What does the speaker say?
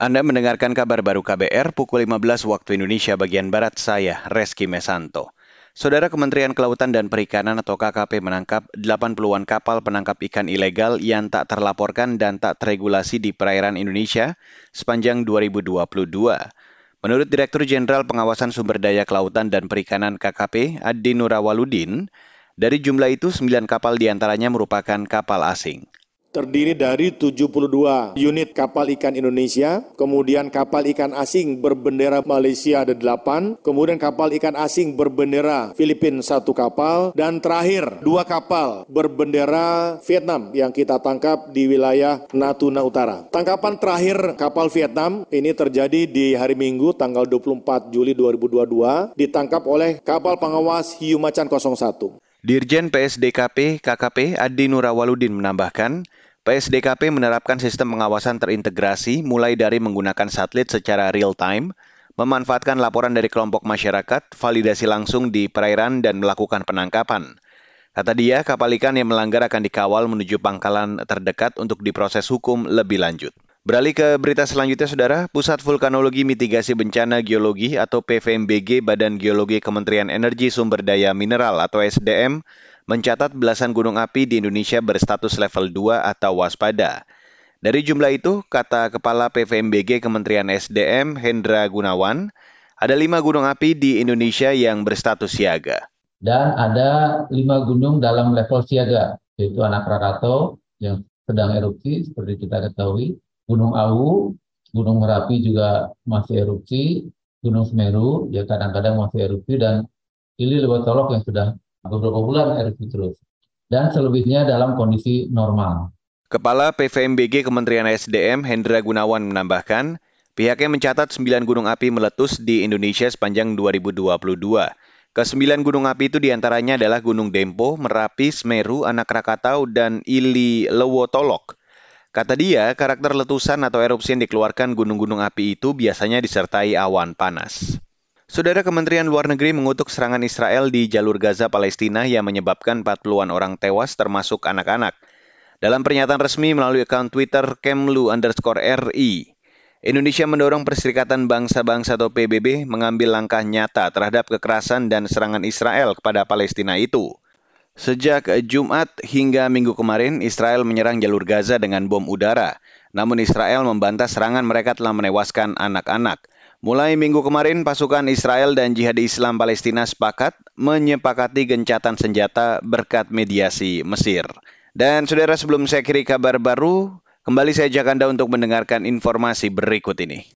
Anda mendengarkan kabar baru KBR pukul 15 waktu Indonesia bagian Barat saya, Reski Mesanto. Saudara Kementerian Kelautan dan Perikanan atau KKP menangkap 80-an kapal penangkap ikan ilegal yang tak terlaporkan dan tak teregulasi di perairan Indonesia sepanjang 2022. Menurut Direktur Jenderal Pengawasan Sumber Daya Kelautan dan Perikanan KKP, Adi Nurawaludin, dari jumlah itu 9 kapal di antaranya merupakan kapal asing terdiri dari 72 unit kapal ikan Indonesia, kemudian kapal ikan asing berbendera Malaysia ada 8, kemudian kapal ikan asing berbendera Filipina satu kapal, dan terakhir dua kapal berbendera Vietnam yang kita tangkap di wilayah Natuna Utara. Tangkapan terakhir kapal Vietnam ini terjadi di hari Minggu tanggal 24 Juli 2022 ditangkap oleh kapal pengawas Hiu Macan 01. Dirjen PSDKP KKP Adi Nurawaludin menambahkan, PSDKP menerapkan sistem pengawasan terintegrasi mulai dari menggunakan satelit secara real time, memanfaatkan laporan dari kelompok masyarakat, validasi langsung di perairan dan melakukan penangkapan. Kata dia, kapal ikan yang melanggar akan dikawal menuju pangkalan terdekat untuk diproses hukum lebih lanjut. Beralih ke berita selanjutnya, Saudara. Pusat Vulkanologi Mitigasi Bencana Geologi atau PVMBG Badan Geologi Kementerian Energi Sumber Daya Mineral atau SDM mencatat belasan gunung api di Indonesia berstatus level 2 atau waspada. Dari jumlah itu, kata Kepala PVMBG Kementerian SDM Hendra Gunawan, ada lima gunung api di Indonesia yang berstatus siaga. Dan ada lima gunung dalam level siaga, yaitu Anak Rakatau yang sedang erupsi, seperti kita ketahui, Gunung Awu, Gunung Merapi juga masih erupsi, Gunung Semeru ya kadang-kadang masih erupsi dan Ili Lewatolok yang sudah beberapa bulan erupsi terus. Dan selebihnya dalam kondisi normal. Kepala PVMBG Kementerian SDM Hendra Gunawan menambahkan, pihaknya mencatat 9 gunung api meletus di Indonesia sepanjang 2022. Kesembilan gunung api itu di antaranya adalah Gunung Dempo, Merapi, Semeru, Anak Rakatau, dan Ili Lewotolok. Kata dia, karakter letusan atau erupsi yang dikeluarkan gunung-gunung api itu biasanya disertai awan panas. Saudara Kementerian Luar Negeri mengutuk serangan Israel di jalur Gaza Palestina yang menyebabkan 40-an orang tewas termasuk anak-anak. Dalam pernyataan resmi melalui akun Twitter Kemlu underscore RI, Indonesia mendorong Perserikatan Bangsa-Bangsa atau PBB mengambil langkah nyata terhadap kekerasan dan serangan Israel kepada Palestina itu. Sejak Jumat hingga Minggu kemarin, Israel menyerang jalur Gaza dengan bom udara. Namun Israel membantah serangan mereka telah menewaskan anak-anak. Mulai minggu kemarin, pasukan Israel dan Jihad Islam Palestina sepakat menyepakati gencatan senjata berkat mediasi Mesir. Dan saudara sebelum saya kiri kabar baru, kembali saya ajak Anda untuk mendengarkan informasi berikut ini.